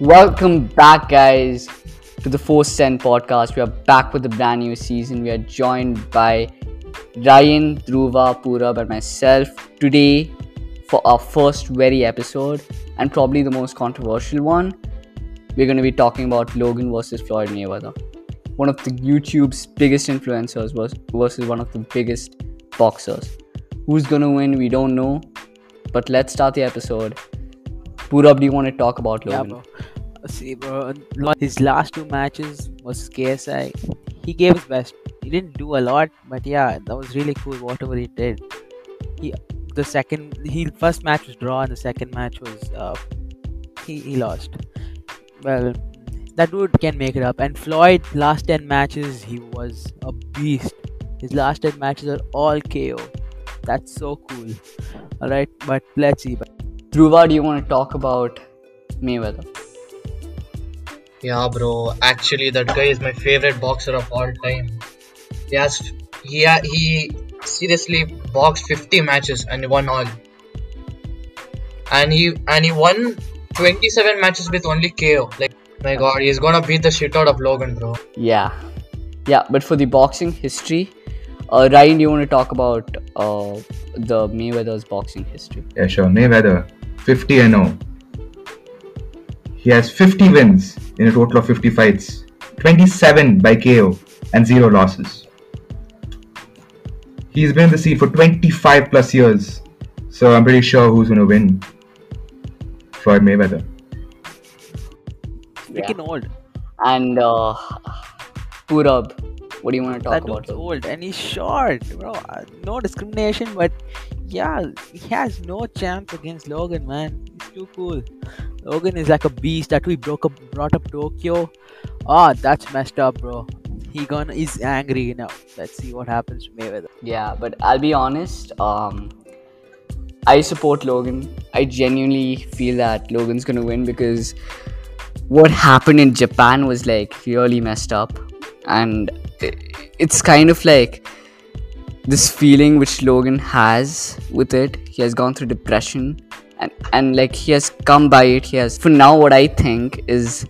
Welcome back, guys, to the Force Send podcast. We are back with a brand new season. We are joined by Ryan, Dhruva, Purab, and myself today for our first very episode and probably the most controversial one. We're going to be talking about Logan versus Floyd Mayweather. One of the YouTube's biggest influencers versus one of the biggest boxers. Who's going to win? We don't know. But let's start the episode. Purab, do you want to talk about Logan? Yeah, bro. See, bro, his last two matches was KSI. He gave his best. He didn't do a lot, but yeah, that was really cool. Whatever he did, he the second he first match was draw, and the second match was uh, he he lost. Well, that dude can make it up. And Floyd, last ten matches, he was a beast. His last ten matches are all KO. That's so cool. All right, but let's see. Dhruva, do you want to talk about Mayweather? Yeah, bro. Actually, that guy is my favorite boxer of all time. He has he ha- he seriously boxed 50 matches and he won all. And he and he won 27 matches with only KO. Like my god, he's gonna beat the shit out of Logan, bro. Yeah, yeah. But for the boxing history, uh, Ryan, do you want to talk about uh, the Mayweather's boxing history? Yeah, sure. Mayweather, 50 and 0. He has 50 wins in a total of 50 fights, 27 by KO, and 0 losses. He's been in the scene for 25 plus years, so I'm pretty sure who's going to win. Floyd Mayweather. Freaking yeah. old. And uh, Purab, what do you want to talk that about? Old and he's short, bro. No discrimination, but yeah, he has no chance against Logan, man. He's too cool. Logan is like a beast. That we broke up, brought up Tokyo. Ah, oh, that's messed up, bro. He gonna is angry now. Let's see what happens to Mayweather. Yeah, but I'll be honest. Um, I support Logan. I genuinely feel that Logan's gonna win because what happened in Japan was like really messed up, and it's kind of like this feeling which Logan has with it. He has gone through depression and and like he has come by it he has for now what i think is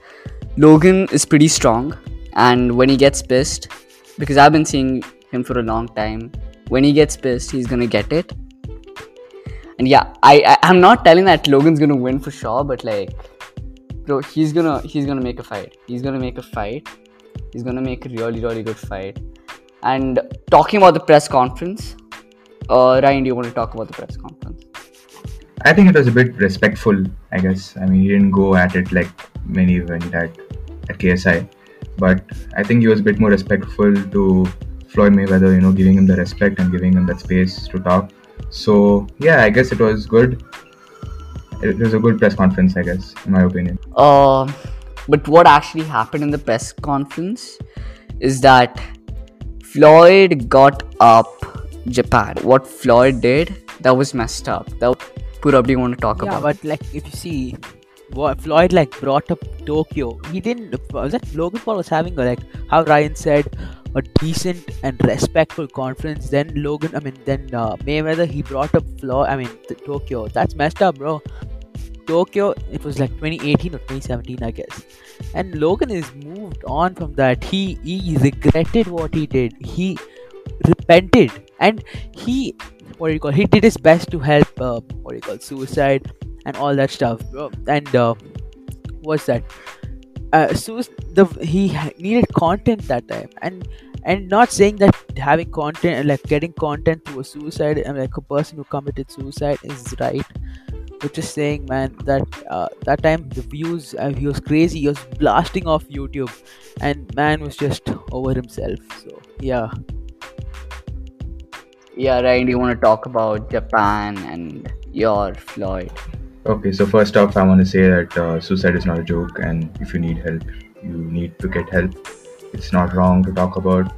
logan is pretty strong and when he gets pissed because i've been seeing him for a long time when he gets pissed he's gonna get it. And yeah i, I i'm not telling that logan's gonna win for sure but like bro he's gonna he's gonna make a fight. He's gonna make a fight. He's gonna make a really really good fight and talking about the press conference uh ryan do you want to talk about the press conference I think it was a bit respectful, I guess. I mean, he didn't go at it like many went at, at KSI. But I think he was a bit more respectful to Floyd Mayweather, you know, giving him the respect and giving him that space to talk. So, yeah, I guess it was good. It was a good press conference, I guess, in my opinion. Uh, but what actually happened in the press conference is that Floyd got up Japan. What Floyd did, that was messed up. That probably want to talk about? yeah, about? but like if you see, what Floyd like brought up Tokyo. He didn't. Was that Logan Paul was having a, like how Ryan said a decent and respectful conference. Then Logan, I mean, then uh, Mayweather he brought up Floyd. I mean Tokyo. That's messed up, bro. Tokyo, it was like 2018 or 2017, I guess. And Logan is moved on from that. He he regretted what he did. He repented, and he what do you call he did his best to help uh, what do you call suicide and all that stuff and uh, what's that uh, so the he needed content that time and and not saying that having content and like getting content through a suicide and like a person who committed suicide is right but is saying man that uh, that time the views uh, he was crazy he was blasting off youtube and man was just over himself so yeah yeah, Ryan, do you want to talk about Japan and your Floyd? Okay, so first off, I want to say that uh, suicide is not a joke, and if you need help, you need to get help. It's not wrong to talk about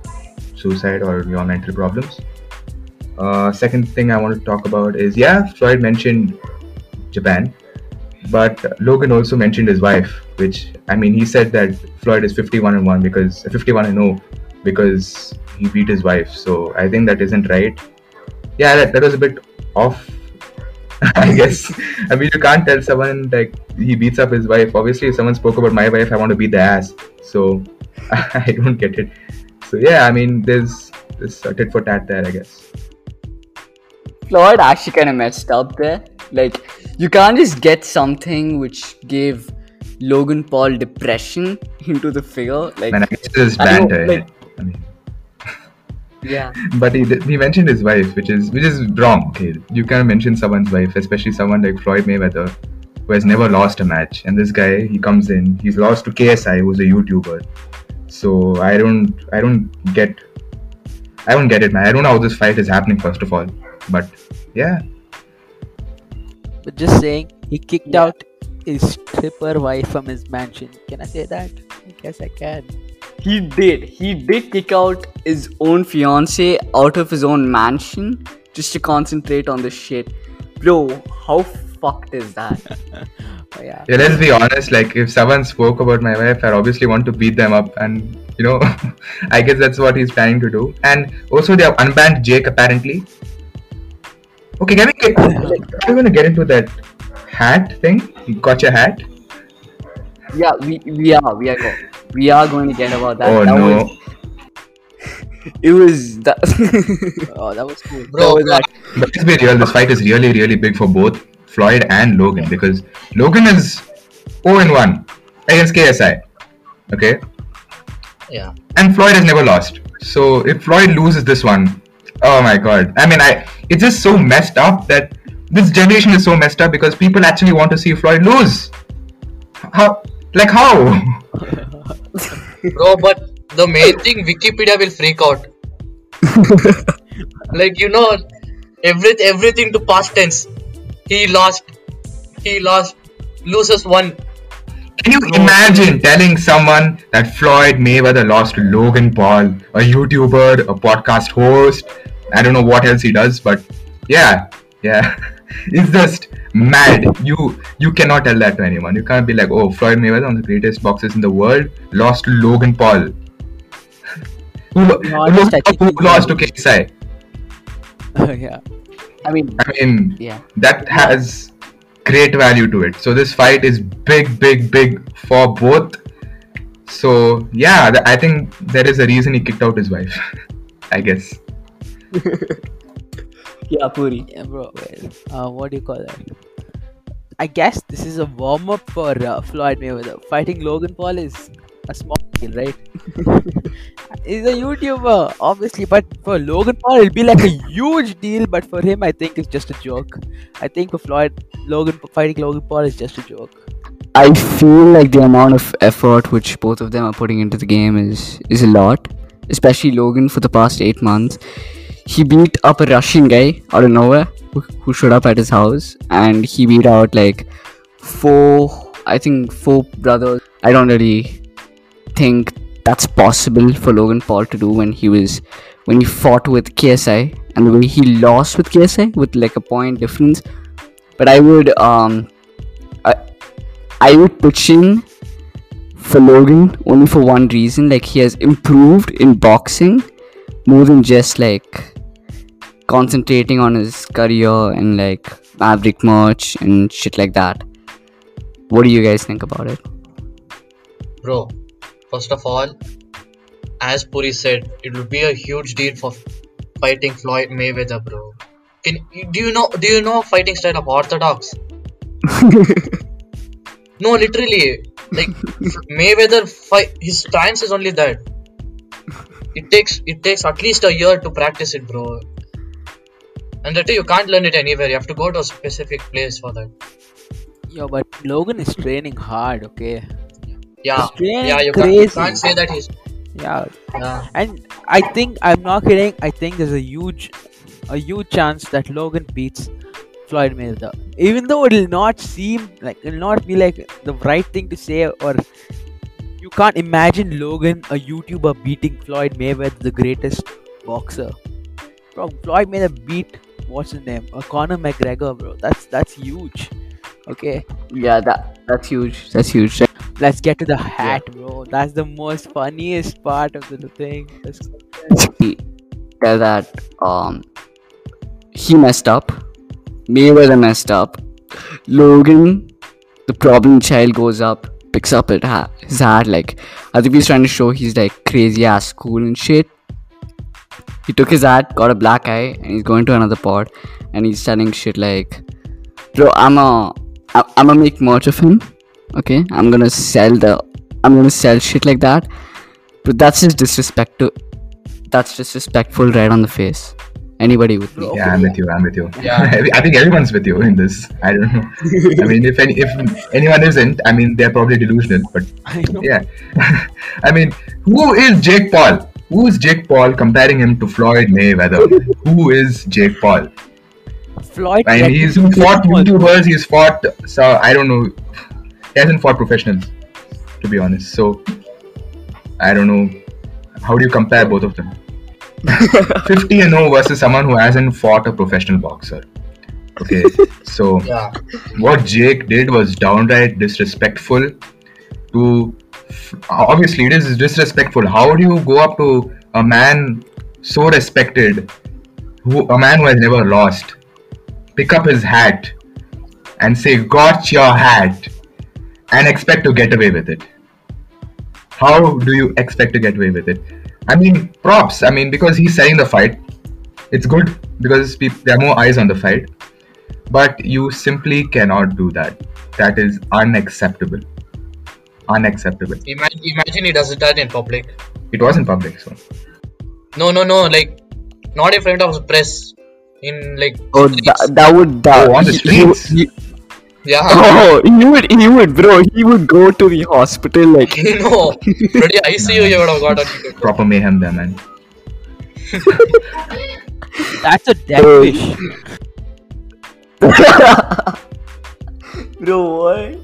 suicide or your mental problems. Uh, second thing I want to talk about is yeah, Floyd mentioned Japan, but Logan also mentioned his wife, which I mean, he said that Floyd is 51 and 1 because 51 and 0 because he beat his wife. So I think that isn't right. Yeah, that, that was a bit off I guess. I mean, you can't tell someone like he beats up his wife. Obviously, if someone spoke about my wife, I want to beat the ass. So I don't get it. So yeah, I mean, there's this tit for tat there, I guess. Floyd actually kind of messed up there. Like, you can't just get something which gave Logan Paul depression into the figure. Like, And I guess know, banter. like- I mean, yeah, but he he mentioned his wife, which is which is wrong. Okay, you can't mention someone's wife, especially someone like Floyd Mayweather, who has never lost a match. And this guy, he comes in, he's lost to KSI, who's a YouTuber. So I don't, I don't get, I don't get it, man. I don't know how this fight is happening, first of all. But yeah, But just saying, he kicked Yeah. out his stripper wife from his mansion. Can I say that? I guess I can. he did. He did kick out his own fiance out of his own mansion just to concentrate on the shit. Bro, how fucked is that? Oh, yeah. yeah. Let's be honest. Like, if someone spoke about my wife, I obviously want to beat them up, and you know, I guess that's what he's planning to do. And also, they have unbanned Jake apparently. Okay, can we get? Are we gonna get into that hat thing? You got your hat? yeah, we, we are. We are go. We are going to get about that. oh that no! Was, it was that. Oh, that was cool. Bro, was that- But let's be real. This fight is really, really big for both Floyd and Logan because Logan is 0 in 1 against KSI. Okay, yeah. and Floyd has never lost. So if Floyd loses this one, oh my god! I mean, I it's just so messed up that this generation is so messed up because people actually want to see Floyd lose. How? Like how? Bro, but the main thing, Wikipedia will freak out. like you know, every everything to past tense. He lost. He lost. Loses one. Can you imagine telling someone that Floyd Mayweather lost to Logan Paul, a YouTuber, a podcast host? I don't know what else he does, but yeah, yeah, it's just mad. You you cannot tell that to anyone. You can't be like, oh, Floyd Mayweather, one of the greatest boxers in the world, lost to Logan Paul. who, lo- honest, Logan Paul who lost to KSI. Oh, yeah. I mean, I mean, yeah. that has great value to it. So this fight is big, big, big for both. So yeah, th- I think there is a reason he kicked out his wife. I guess. Yeah, Puri. Yeah, bro. Well, uh, what do you call that? I guess this is a warm up for uh, Floyd Mayweather. Fighting Logan Paul is a small deal, right? He's a YouTuber, obviously, but for Logan Paul, it'll be like a huge deal. But for him, I think it's just a joke. I think for Floyd, Logan fighting Logan Paul is just a joke. I feel like the amount of effort which both of them are putting into the game is is a lot. Especially Logan for the past eight months. He beat up a Russian guy out of nowhere who, showed up at his house and he beat out like four I think four brothers. I don't really think that's possible for Logan Paul to do when he was when he fought with KSI and the way he lost with KSI with like a point difference. But I would um I I would pitch in for Logan only for one reason. Like he has improved in boxing more than just like concentrating on his career and like Maverick merch and shit like that. What do you guys think about it? Bro, first of all, as Puri said, it would be a huge deal for fighting Floyd Mayweather, bro. Can do you know do you know fighting style of Orthodox? No, literally, like Mayweather fight his stance is only that. It takes it takes at least a year to practice it, bro. And that too, you can't learn it anywhere. You have to go to a specific place for that. Yeah, but Logan is training hard, okay? Yeah, yeah. You can't, you can't say that he's Yeah, yeah. and I think I'm not kidding. I think there's a huge, a huge chance that Logan beats Floyd Mayweather. Even though it'll not seem like it'll not be like the right thing to say, or you can't imagine Logan, a YouTuber, beating Floyd Mayweather, the greatest boxer. Bro, Floyd Mayweather beat what's his name? Uh, Conor McGregor, bro. That's that's huge. Okay, Yeah, that that's huge. That's huge. let's get to the hat, bro. That's the most funniest part of the thing. Tell that um he messed up Mayweather messed up. Logan, the problem child, goes up, picks up it ha- his hat. Like, I think he's trying to show he's like crazy ass cool and shit. He took his hat, got a black eye, and he's going to another pod, and he's telling shit like, "Bro, I'm a, I- I'm gonna make merch of him. Okay, I'm gonna sell the, I'm gonna sell shit like that." But that's just disrespect to, that's disrespectful right on the face. Anybody with me? Yeah, I'm with you. I'm with you. Yeah. I think everyone's with you in this. I don't know. I mean, if any, if anyone isn't, I mean, they're probably delusional. But I yeah, I mean, who is Jake Paul? Who is Jake Paul comparing him to Floyd Mayweather? who is Jake Paul? Floyd. I mean, he's threatened fought Paul. YouTubers. He's fought. So I don't know. He hasn't fought professionals, to be honest. So I don't know. How do you compare both of them? 50 and 0 versus someone who hasn't fought a professional boxer. Okay, so Yeah. what Jake did was downright disrespectful to obviously it is disrespectful. How do you go up to a man so respected who a man who has never lost? Pick up his hat and say got your hat and expect to get away with it. How do you expect to get away with it? I mean props. I mean because he's selling the fight. It's good because peop there are more eyes on the fight. But you simply cannot do that. That is unacceptable unacceptable Imagine, imagine he does that in public. it was in public so No, no, no. Like, not in front of the press. In like. Oh, streets. that, that would that, Oh, on the he- he streets? he- Yeah. oh, he would, he would, bro. He would go to the hospital like. you know, pretty ICU you would have got on. proper mayhem there man That's a dead Oh. fish. bro, what?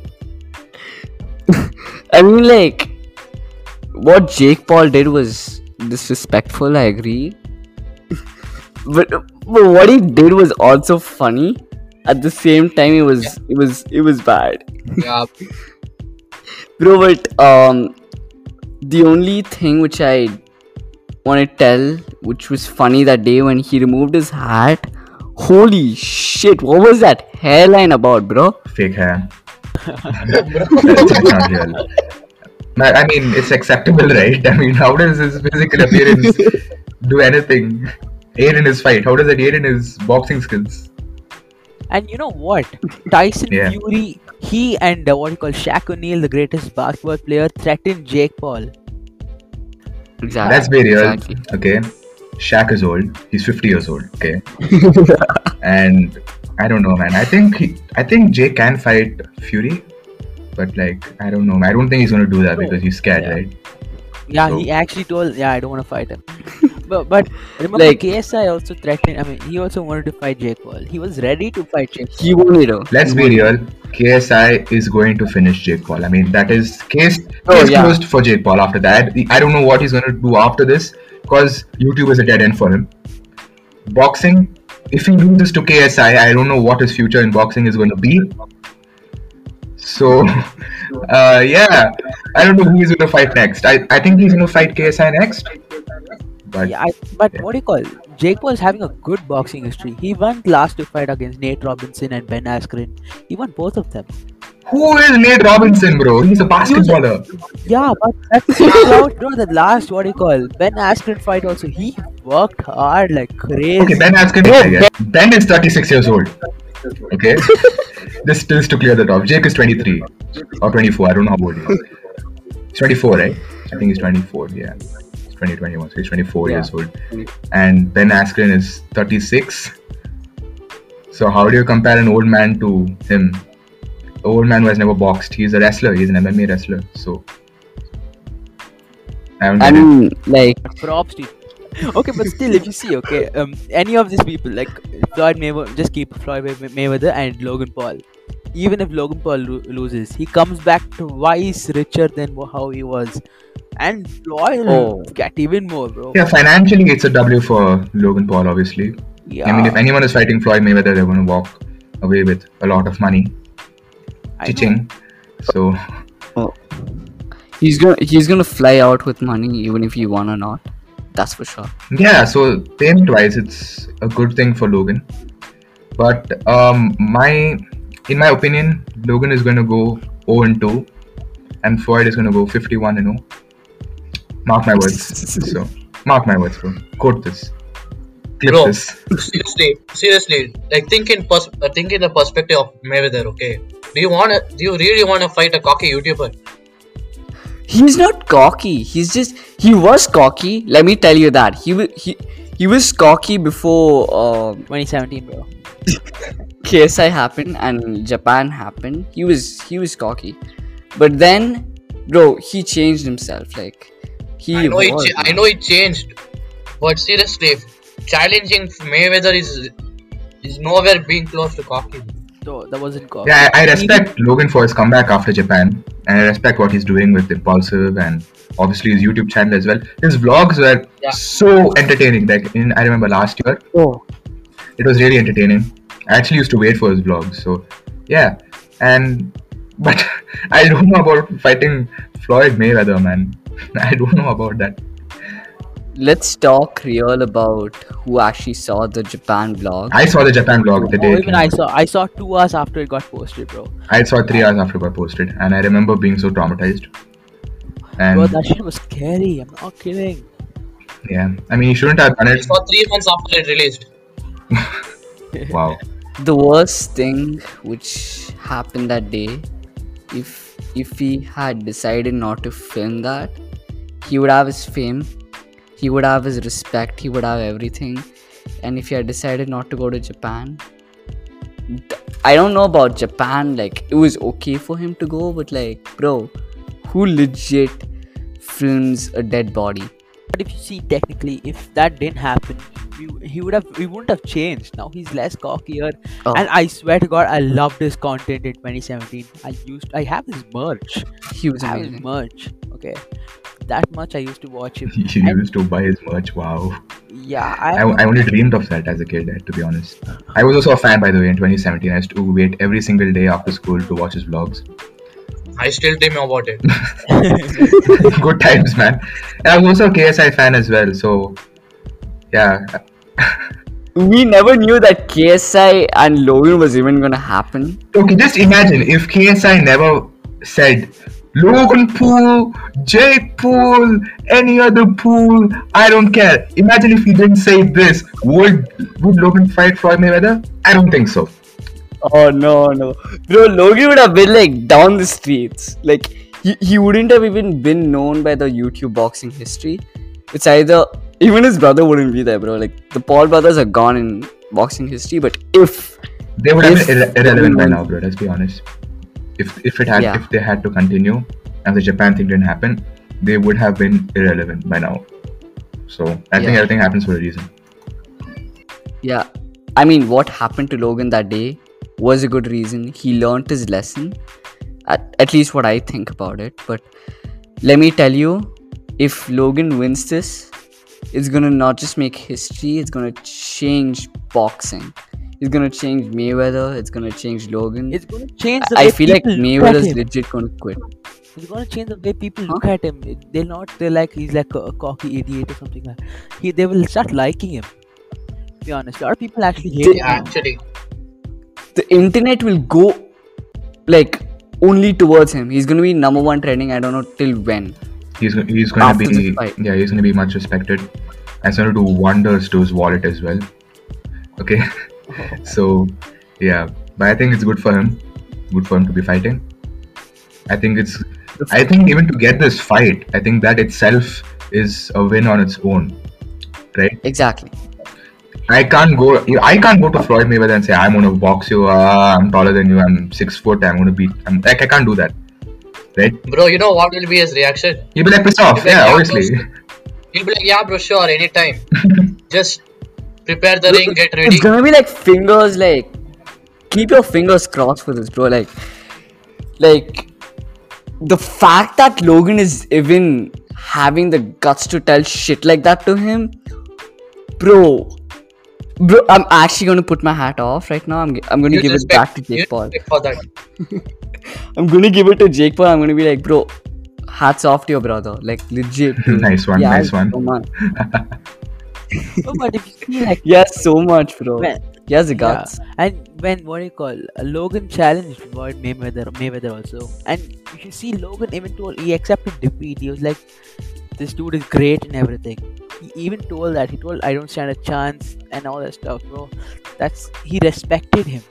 I mean, like, what Jake Paul did was disrespectful. I agree, but, but what he did was also funny. At the same time, it was it was it was bad. Yeah. Bro, but um, the only thing which I want to tell, which was funny that day when he removed his hat. Holy shit! What was that hairline about, bro? fake hair that's not real But, I mean, it's acceptable, right? I mean, how does his physical appearance do anything? Aid in his fight? How does it aid in his boxing skills? And you know what? Tyson Yeah. Fury, he and uh, what you call Shaq O'Neal, the greatest basketball player, threatened Jake Paul. Exactly. Let's be real, Exactly. okay? Shaq is old. He's 50 years old, okay? and I don't know, man. I think he, I think Jake can fight Fury, but like I don't know. I don't think he's gonna do that because he's scared, Yeah. right? Yeah, So- he actually told, yeah, I don't want to fight him. but but remember, Like- KSI also threatened. I mean, he also wanted to fight Jake Paul. He was ready to fight Jake. Paul. He wanted to. Let's be real. KSI is going to finish Jake Paul. I mean, that is case, Oh, yeah. closed for Jake Paul after that. I don't know what he's going to do after this because YouTube is a dead end for him. Boxing, if he loses to KSI, I don't know what his future in boxing is going to be. So, uh, yeah, I don't know who he's going to fight next. I, I think he's going to fight KSI next. But Yeah, I, but Yeah. what do you call? Jake Paul is having a good boxing history. He won last fight against Nate Robinson and Ben Askren. He won both of them. Who is Nate Robinson, bro? He's a basketballer. Yeah, but that's out. No, the last what do you call Ben Askren fight also. He worked hard like crazy. Okay, Ben Askren, I guess. Ben is 36 years old. Okay, this is to clear the top. Jake is 23 or 24. I don't know how old he is. He's 24, right? I think he's 24. Yeah, he's 2021, so he's 24 Yeah. years old. And Ben Askren is 36. So how do you compare an old man to him? An old man who has never boxed. He's a wrestler. He's an MMA wrestler. So. I don't I get it. mean, like, props to. Okay, but still, if you see, okay, um, any of these people like Floyd Mayweather, just keep Floyd May- Mayweather and Logan Paul. Even if Logan Paul lo- loses, he comes back twice richer than how he was, and Floyd will Oh. get even more, bro. Yeah, financially, it's a W for Logan Paul, obviously. Yeah, I mean, if anyone is fighting Floyd Mayweather, they're going to walk away with a lot of money. I know. Chiching. So, he's gonna he's gonna fly out with money even if he won or not. That's for sure. yeah, so payment wise, it's a good thing for Logan. But um, my, in my opinion, Logan is going to go 0 and 2, and Floyd is going to go 51 and 0. Mark my words. so, mark my words, bro. Quote this. Clip Bro. this. seriously, seriously, like think in pers- uh, think in the perspective of Mayweather. Okay, do you wanna? Do you really wanna fight a cocky YouTuber? He's not cocky. He's just he was cocky. Let me tell you that he he he was cocky before um 2017, bro. KSI happened and Japan happened. He was he was cocky, but then, bro, he changed himself. Like he. I know it. evolved, cha- I know it changed, but seriously, challenging Mayweather is is nowhere being close to cocky. So that wasn't cocky. Yeah, I, I respect Logan for his comeback after Japan, and I respect what he's doing with Impulsive and obviously his YouTube channel as well. His vlogs were Yeah. so entertaining. Like in, I remember last year, Oh, it was really entertaining. I actually used to wait for his vlogs. So yeah, and but I don't know about fighting Floyd Mayweather, man. I don't know about that. Let's talk real about who actually saw the Japan vlog. I saw the Japan vlog the Oh, day. it even I saw I saw two hours after it got posted, bro. I saw three hours after it got posted, and I remember being so traumatized. And Bro, that shit was scary. I'm not kidding. yeah, I mean, you shouldn't have done I it. saw three months after it released. Wow. the worst thing which happened that day if if he had decided not to film that he would have his fame he would have his respect he would have everything. And if he had decided not to go to japan i don't know about japan like it was okay for him to go but like bro who legit films a dead body But if you see technically, if that didn't happen, we, he would have we wouldn't have changed. Now he's less cockier, Oh. and I swear to God, I loved his content in 2017. I used I have his merch. he was I have his amazing merch. Okay, that much I used to watch him. You used to buy his merch. Wow. Yeah, I, I, I only dreamed of that as a kid, eh, to be honest. I was also a fan, by the way, in 2017. I used to wait every single day after school to watch his vlogs. I still dream about it. Good times, man. And I'm also a KSI fan as well, so yeah. we never knew that ksi and logan was even gonna happen Okay, just imagine if KSI never said Logan Pool, Jake Pool, any other pool, I don't care. Imagine if he didn't say this. Would would Logan fight Floyd Mayweather? I don't think so. Oh no no, bro! Logan would have been like down the streets. Like he, he wouldn't have even been known by the YouTube boxing history. It's either even his brother wouldn't be there, bro. Like the Paul brothers are gone in boxing history. But if They would have been irre- irrelevant by now, bro. Let's be honest. If if it had Yeah. if they had to continue and the Japan thing didn't happen, they would have been irrelevant by now. So I think everything happens for a reason. yeah, I mean, what happened to Logan that day was a good reason. He learned his lesson. At, at least what I think about it. But let me tell you, if Logan wins this, it's gonna not just make history, it's gonna change boxing. It's gonna change Mayweather, it's gonna change Logan. it's gonna change the I way feel like people look at Mayweather's legit gonna quit. It's gonna change the way people Huh? look at him. They're not. They're like he's like a, a cocky idiot or something like. He they will start liking him. To be honest, a lot of people actually hate him. Actually. The internet will go like only towards him. He's gonna be number one trending, I don't know till when. He's he's After to be yeah he's going to be much respected. And to do wonders to his wallet as well. Okay, so yeah, but I think it's good for him. Good for him to be fighting. I think it's. I think even to get this fight, I think that itself is a win on its own, right? Exactly. I can't go. I can't go to Floyd Mayweather and say I'm gonna box you. Uh, I'm taller than you. I'm six foot. I'm gonna beat. I'm like I can't do that, right? Bro, you know what will be his reaction? You'll be like pissed off. Like, Yeah, "Yeah, obviously. He'll be like, yeah, bro, sure, anytime. Just prepare the ring, get ready. It's gonna be like fingers like keep your fingers crossed for this, bro. Like like the fact that Logan is even having the guts to tell shit like that to him, bro. Bro, I'm actually gonna put my hat off right now. I'm, I'm gonna Huge give it back to Jake Paul. for that. I'm gonna give it to Jake Paul. I'm gonna be like, bro, hats off to your brother. Like legit. Nice one, Yeah, nice one. So much. No, but if you like Yeah, so much, bro. when, He has the Yeah. And when what do you call uh, Logan challenged Floyd Mayweather, Mayweather also, and if you see Logan even told he accepted defeat. He was like, "This dude is great and everything." He even told that he told, "I don't stand a chance" and all that stuff, bro. That's he respected him.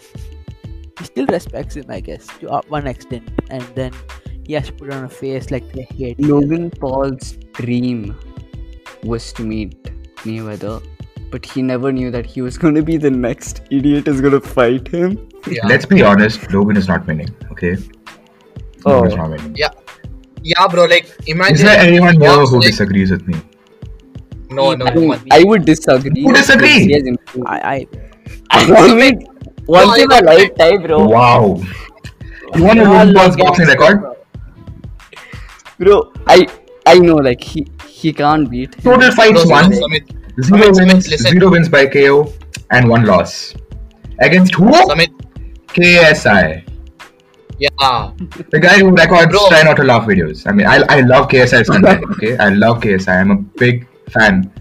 He still respects him, I guess, to uh, one extent, and then he has to put on a face like they hate. each other. Logan Paul's dream was to meet Mayweather, but he never knew that he was going to be the next idiot is going to fight him. Yeah. Let's be honest, Logan is not winning, okay? Logan is Oh. not winning. yeah, bro. Like imagine. Is there anyone here who like- disagrees with me? No, no, I, no. mean, man. I would disagree. Who disagree? because he has improved. I, I I mean, once I in a got- lifetime, bro. Wow. You want to We all Logan Paul's love boxing boxing, record? bro. Bro, I I know like he he can't beat him. Total fights Bro, won. Samit, Zero wins, zero wins by KO, and one loss. Against who? Samit, KSI. Yeah. The guy who records Bro. try not to laugh videos. I mean, I, I love KSI content, okay? I love KSI. I'm a big fan,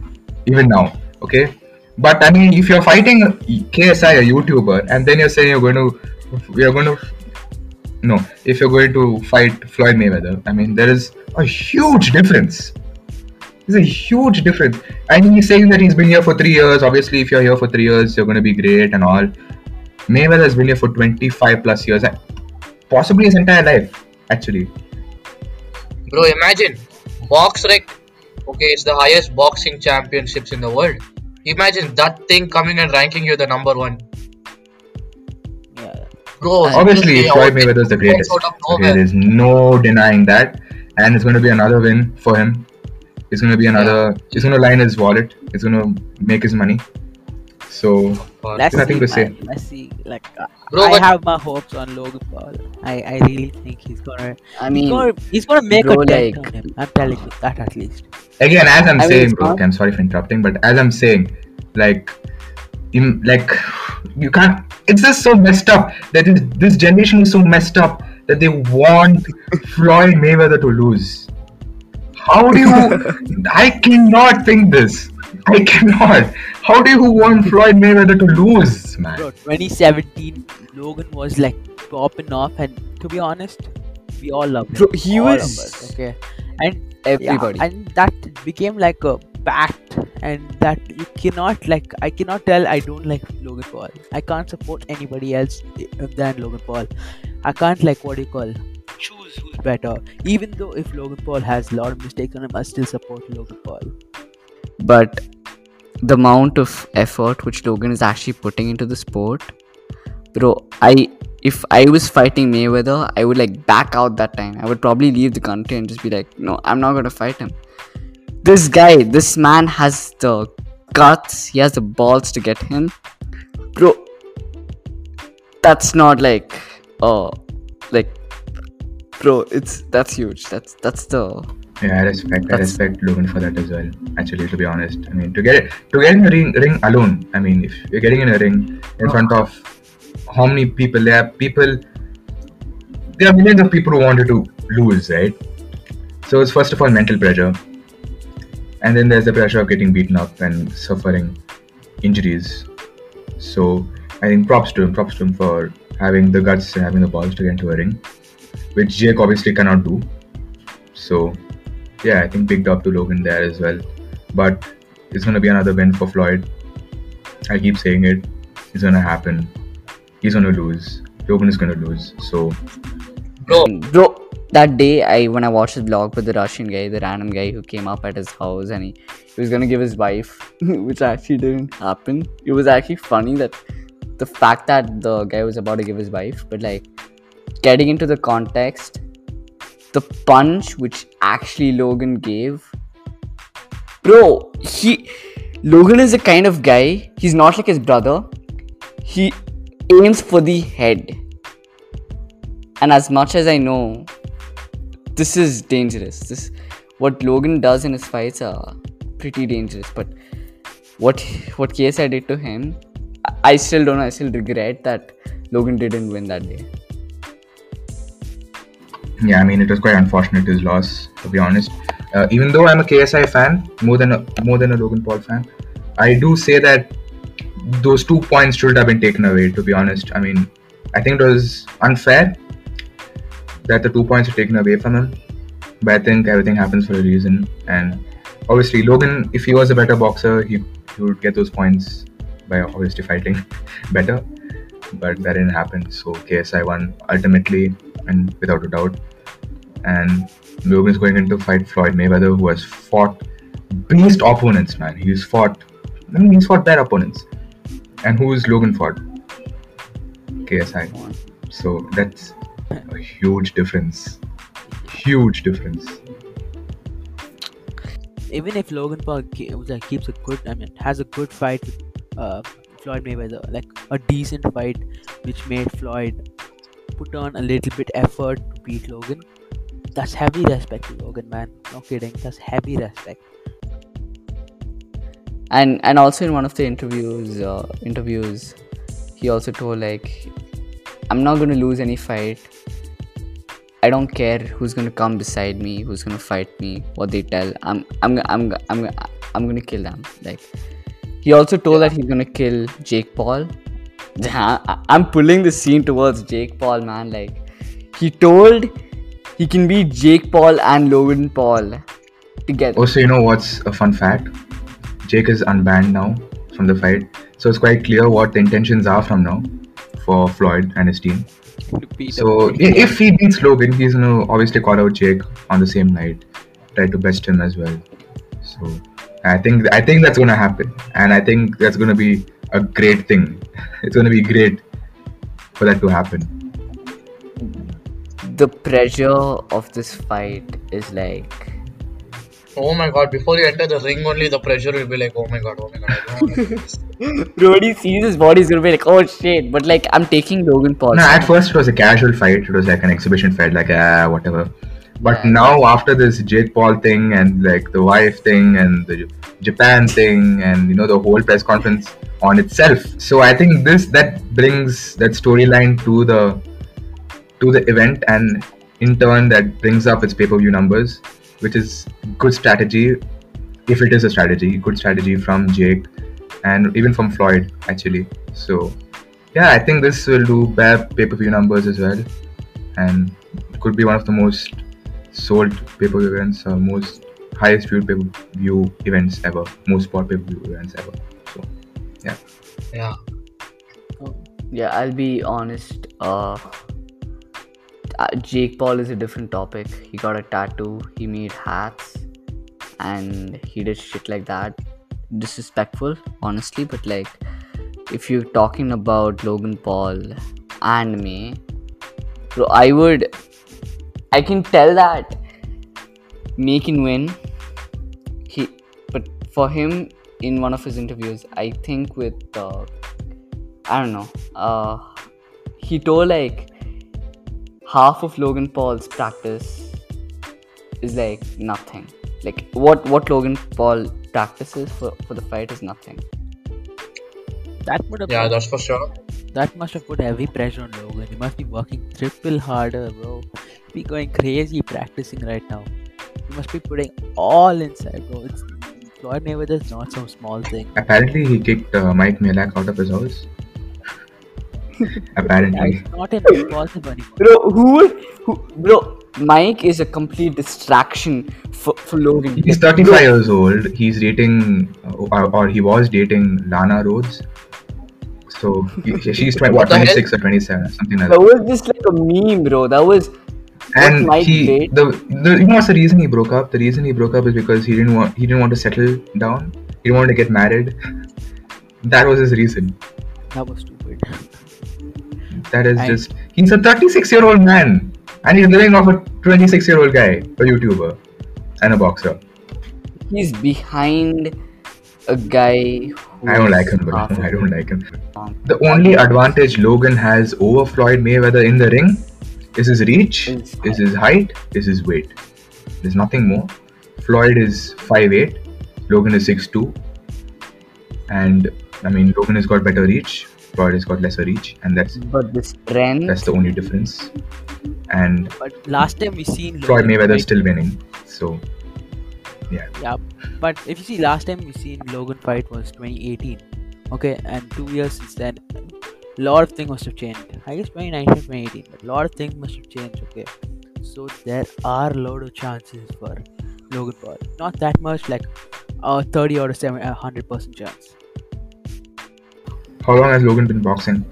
even now, okay? But I mean, if you're fighting KSI, a YouTuber, and then you're saying you're going to, you're going to, no, if you're going to fight Floyd Mayweather, I mean, there is a huge difference. There's a huge difference. I mean, he's saying that he's been here for three years. Obviously, if you're here for three years, you're going to be great and all. Mayweather has been here for 25 plus years, possibly his entire life, actually. Bro, imagine box rec. Okay, it's the highest boxing championships in the world. Imagine that thing coming and ranking you the number one. Yeah. Bro, Obviously, seriously, Floyd Mayweather is the greatest. Okay, there's no denying that, and it's going to be another win for him. It's going to be another. He's going to line his wallet. He's going to make his money. So Let's Nothing see, to say. man. Let's see. Like uh, Bro, I but- have my hopes on Logan Paul. I, I really think he's gonna I he's mean, gonna he's gonna make bro, a dent like- on him. I'm telling you that at least. again, as I'm I saying, it's bro, I'm sorry for interrupting, but as I'm saying, like, in, like, you can't. It's just so messed up that this, this generation is so messed up that they want Floyd Mayweather to lose. How do you? I cannot think this. I cannot. How do you want Floyd Mayweather to lose, man? Bro, 2017 Logan was like popping off, and to be honest, we all loved him. Bro, he all of was- us, okay, and everybody. Yeah, and that became like a pact, and that you cannot like. I cannot tell I don't like Logan Paul. I can't support anybody else eh, than Logan Paul. I can't like what do you call choose who's better. Even though if Logan Paul has a lot of mistakes on him, I still support Logan Paul. but the amount of effort which Logan is actually putting into the sport, bro. I if I was fighting Mayweather, I would like back out that time. I would probably leave the country and just be like, no, I'm not gonna fight him. This guy, this man has the guts. He has the balls to get him, bro. That's not like, uh, like, bro. It's that's huge. That's that's the Yeah, I respect. I respect Logan for that as well. Actually, to be honest, I mean, to get to get in a ring, ring alone. I mean, if you're getting in a ring in front of how many people there are people, there are millions of people who wanted to lose, right? So it's first of all mental pressure, and then there's the pressure of getting beaten up and suffering injuries. So I think props to him, props to him for having the guts and having the balls to get into a ring, which Jake obviously cannot do. So yeah, I think big up to Logan there as well. But it's gonna be another win for Floyd. I keep saying it. It's gonna happen. He's gonna lose. Logan is gonna lose. So Bro, bro that day i when i watched his vlog with the russian guy the random guy who came up at his house and he, he was gonna give his wife which actually didn't happen it was actually funny that the fact that the guy was about to give his wife but like getting into the context the punch which actually logan gave bro he logan is the kind of guy he's not like his brother he aims for the head and as much as I know, this is dangerous. This what Logan does in his fights are pretty dangerous. But what what KSI did to him, I- still don't know. I still regret that Logan didn't win that day. Yeah, I mean it was quite unfortunate his loss, to be honest. Uh, even though I'm a KSI fan, more than a more than a Logan Paul fan, I do say that those two points should have been taken away. To be honest, I mean, I think it was unfair that the two points were taken away from him. But I think everything happens for a reason, and obviously Logan, if he was a better boxer, he, he would get those points by obviously fighting better. But that didn't happen. So KSI won ultimately and without a doubt. And Logan's going into fight Floyd Mayweather, who has fought beast opponents, man. He's fought, I mean, he's fought bad opponents. And who is Logan fought? KSI. So that's a huge difference. Huge difference. even if Logan Paul keeps a good, I mean, has a good fight with uh, Floyd Mayweather, like a decent fight, which made Floyd put on a little bit effort to beat Logan. That's heavy respect to Logan, man. No kidding. That's heavy respect. and and also in one of the interviews uh, interviews he also told like i'm not going to lose any fight i don't care who's going to come beside me who's going to fight me what they tell i'm i'm i'm i'm i'm going to kill them like he also told that he's going to kill jake paul i'm pulling the scene towards jake paul man like he told he can beat jake paul and logan paul together oh, Also, you know what's a fun fact? Jake is unbanned now from the fight, so it's quite clear what the intentions are from now for Floyd and his team. So if he beats Logan, he's gonna obviously call out Jake on the same night, try to best him as well. So I think I think that's gonna happen, and I think that's gonna be a great thing. It's gonna be great for that to happen. The pressure of this fight is like Oh my god, before you enter the ring, only the pressure will be like, oh my god, oh my god, I don't want to do this. bro when he sees his body he's gonna be like oh shit but like i'm taking logan paul No, at first it was a casual fight. It was like an exhibition fight, like ah, whatever. But Yeah. now after this Jake Paul thing and like the wife thing and the Japan thing and you know the whole press conference on itself. So I think this that brings that storyline to the to the event and in turn that brings up its pay-per-view numbers, which is good strategy if it is a strategy, good strategy from Jake and even from Floyd actually. So yeah, I think this will do bad pay-per-view numbers as well, and could be one of the most sold pay-per-view events or most highest viewed pay-per-view events ever, most sport pay-per-view events ever. So Yeah. yeah Yeah, i'll be honest uh uh, jake paul is a different topic. He got a tattoo he made hats and he did shit like that. Disrespectful honestly but like if you're talking about logan paul and me bro i would i can tell that me can win. He but for him in one of his interviews i think with uh, i don't know uh he told like half of logan paul's practice is like nothing like what what logan paul practices for for the fight is nothing that would have Yeah, that's for sure. that must have put heavy pressure on Logan. He must be working triple harder, bro. Be going crazy practicing right now. He must be putting all inside, bro. It's Floyd Mayweather is not some small thing. apparently he kicked uh, Mike Majlak out of his house. apparently, It's not an impossible anymore. bro who who bro mike is a complete distraction for, for logan he's 35 years old. He's dating, uh, or, or he was dating Lana Rhoades. So he, she's 20, What what, the hell? 26 or 27, something like that that. was just like a meme bro that was and Mike he did- the, the you know what's the reason he broke up the reason he broke up is because he didn't want he didn't want to settle down he didn't want to get married that was his reason That was stupid. That is And- just he's a 36 year old man and he's living off a 26 year old guy a youtuber and a boxer. He's behind a guy who i don't like him bro. i don't like him. the only advantage logan has over floyd mayweather in the ring is his reach Is is his height is his weight. There's nothing more. Floyd is 5'8 logan is 6'2 and i mean logan has got better reach floyd has got lesser reach and that's but the strength that's the only difference and But last time we seen floyd Logan mayweather fight- still winning so Yeah, Yeah, but if you see last time we seen Logan fight was 2018 Okay, and two years since then, a lot of things must have changed. I guess 2019, 2018, but a lot of things must have changed. Okay, so there are a lot of chances for Logan Paul. Not that much, like a 30 or a 70, a 100 percent chance. How long has Logan been boxing?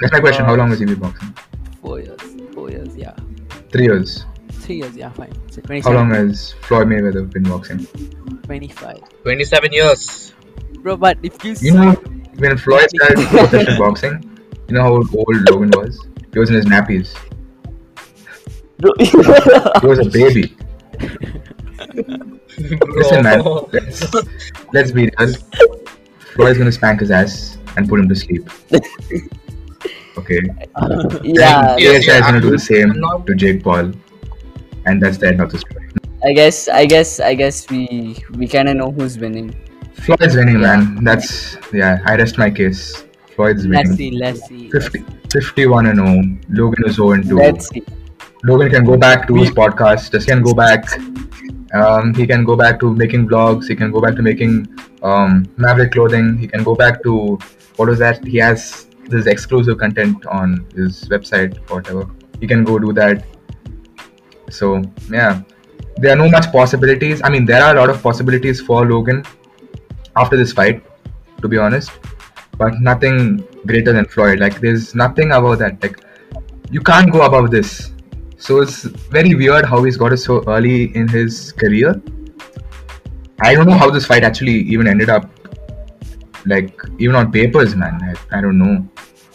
That's my question. How long has he been boxing? Four years, four years, yeah, Three years. three years, yeah, fine. So How long has Floyd Mayweather been boxing? 25, 27 years. bro. But if you, You know, when Floyd started professional boxing, you know how old Logan was? He was in his nappies. He was a baby. Listen, man. Oh. Let's, let's be real. Floyd's gonna spank his ass and put him to sleep. Okay. yeah, Yeah. KSI is gonna do the same I'm not- to Jake Paul, and that's the end of the story. I guess, I guess, I guess we we kind of know who's winning. Floyd's winning, man. That's yeah. I rest my case. Floyd's winning. let's winning. see, let's see. 50, 51 and 0. Logan is 0 and 2. Let's see. Logan can go back to his podcast. Just can go back. Um, he can go back to making vlogs. He can go back to making um, Maverick clothing. He can go back to what was that? He has this exclusive content on his website whatever. He can go do that. So yeah, there are no much possibilities. I mean, there are a lot of possibilities for Logan after this fight, to be honest, but nothing greater than Floyd. Like there's nothing about that. Like you can't go above this. So it's very weird how he's got it so early in his career. I don't know how this fight actually even ended up, like even on papers, man. I, I don't know.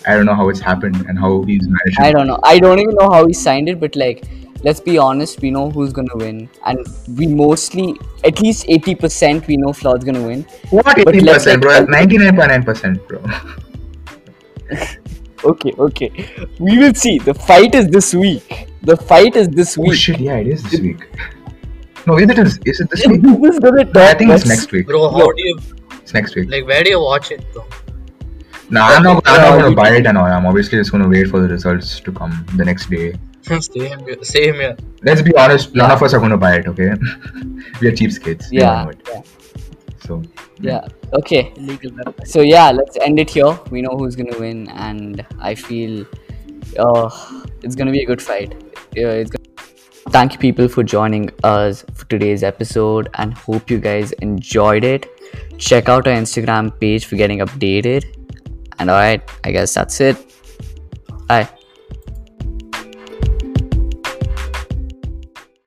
I don't know how it's happened and how he's managed. I don't know. I don't even know how he signed it, but like, let's be honest, we know who's gonna win, and we mostly, at least eighty percent, we know Floyd's gonna win. What eighty percent, bro? Ninety nine point nine percent, bro. Okay, okay, we will see. The fight is this week. The fight is this week. Oh week. shit! Yeah, it is this week. No, is it? Is, is it this This week? is gonna I think it's next week. Bro, how do you It's next week. like? Where do you watch it, bro? Nah, I'm not. I'm not gonna buy it and all. I'm obviously just gonna wait for the results to come the next day. same, here, same here. Let's be honest. None of us are gonna buy it. Okay, we are cheapskates. We Yeah, yeah, So yeah. Okay, Illegal so yeah, let's end it here. We know who's gonna win, and I feel uh, it's gonna be a good fight. Yeah, it's gonna... Thank you, people, for joining us for today's episode, and hope you guys enjoyed it. Check out our Instagram page for getting updated. And alright, I guess that's it. Bye.